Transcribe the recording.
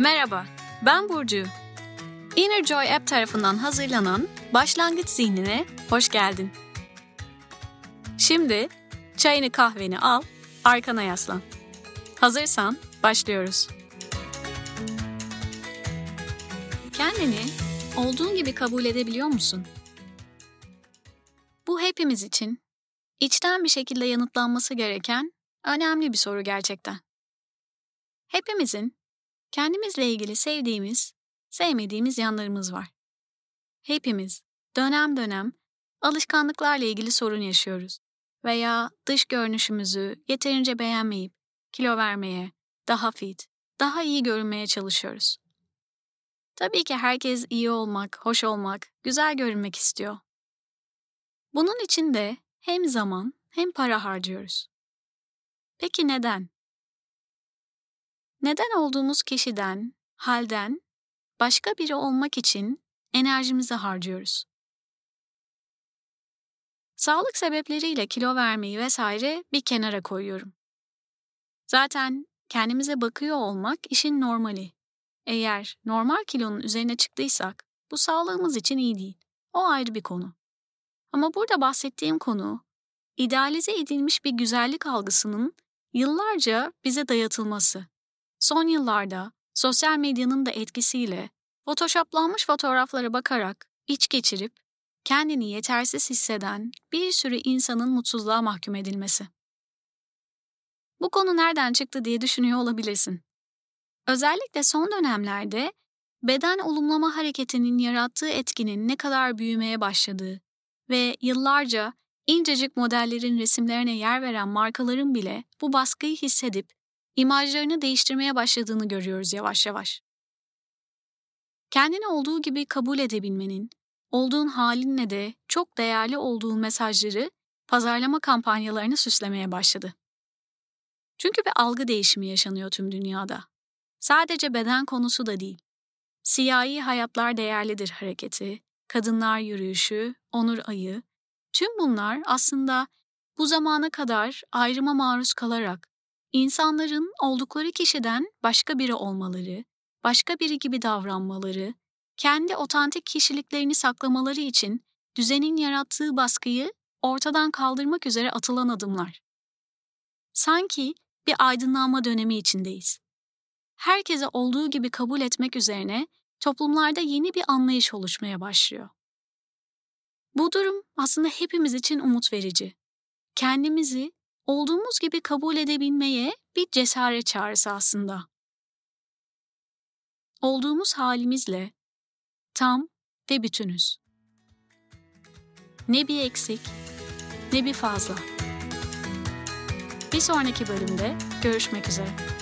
Merhaba, ben Burcu. Inner Joy App tarafından hazırlanan Başlangıç Zihnine hoş geldin. Şimdi çayını kahveni al, arkana yaslan. Hazırsan başlıyoruz. Kendini olduğun gibi kabul edebiliyor musun? Bu hepimiz için içten bir şekilde yanıtlanması gereken önemli bir soru gerçekten. Hepimizin kendimizle ilgili sevdiğimiz, sevmediğimiz yanlarımız var. Hepimiz dönem dönem alışkanlıklarla ilgili sorun yaşıyoruz veya dış görünüşümüzü yeterince beğenmeyip kilo vermeye, daha fit, daha iyi görünmeye çalışıyoruz. Tabii ki herkes iyi olmak, hoş olmak, güzel görünmek istiyor. Bunun için de hem zaman hem para harcıyoruz. Peki neden? Neden olduğumuz kişiden, halden, başka biri olmak için enerjimizi harcıyoruz? Sağlık sebepleriyle kilo vermeyi vesaire bir kenara koyuyorum. Zaten kendimize bakıyor olmak işin normali. Eğer normal kilonun üzerine çıktıysak bu sağlığımız için iyi değil. O ayrı bir konu. Ama burada bahsettiğim konu idealize edilmiş bir güzellik algısının yıllarca bize dayatılması. Son yıllarda sosyal medyanın da etkisiyle photoshoplanmış fotoğraflara bakarak iç geçirip kendini yetersiz hisseden bir sürü insanın mutsuzluğa mahkum edilmesi. Bu konu nereden çıktı diye düşünüyor olabilirsin. Özellikle son dönemlerde beden olumlama hareketinin yarattığı etkinin ne kadar büyümeye başladığı ve yıllarca incecik modellerin resimlerine yer veren markaların bile bu baskıyı hissedip imajlarını değiştirmeye başladığını görüyoruz yavaş yavaş. Kendini olduğu gibi kabul edebilmenin, olduğun halinle de çok değerli olduğun mesajları pazarlama kampanyalarını süslemeye başladı. Çünkü bir algı değişimi yaşanıyor tüm dünyada. Sadece beden konusu da değil. Siyahi hayatlar değerlidir hareketi, kadınlar yürüyüşü, onur ayı, tüm bunlar aslında bu zamana kadar ayrıma maruz kalarak insanların oldukları kişiden başka biri olmaları, başka biri gibi davranmaları, kendi otantik kişiliklerini saklamaları için düzenin yarattığı baskıyı ortadan kaldırmak üzere atılan adımlar. Sanki bir aydınlanma dönemi içindeyiz. Herkese olduğu gibi kabul etmek üzerine toplumlarda yeni bir anlayış oluşmaya başlıyor. Bu durum aslında hepimiz için umut verici. Kendimizi olduğumuz gibi kabul edebilmeye bir cesaret çağrısı aslında. Olduğumuz halimizle tam ve bütünüz. Ne bir eksik, ne bir fazla. Bir sonraki bölümde görüşmek üzere.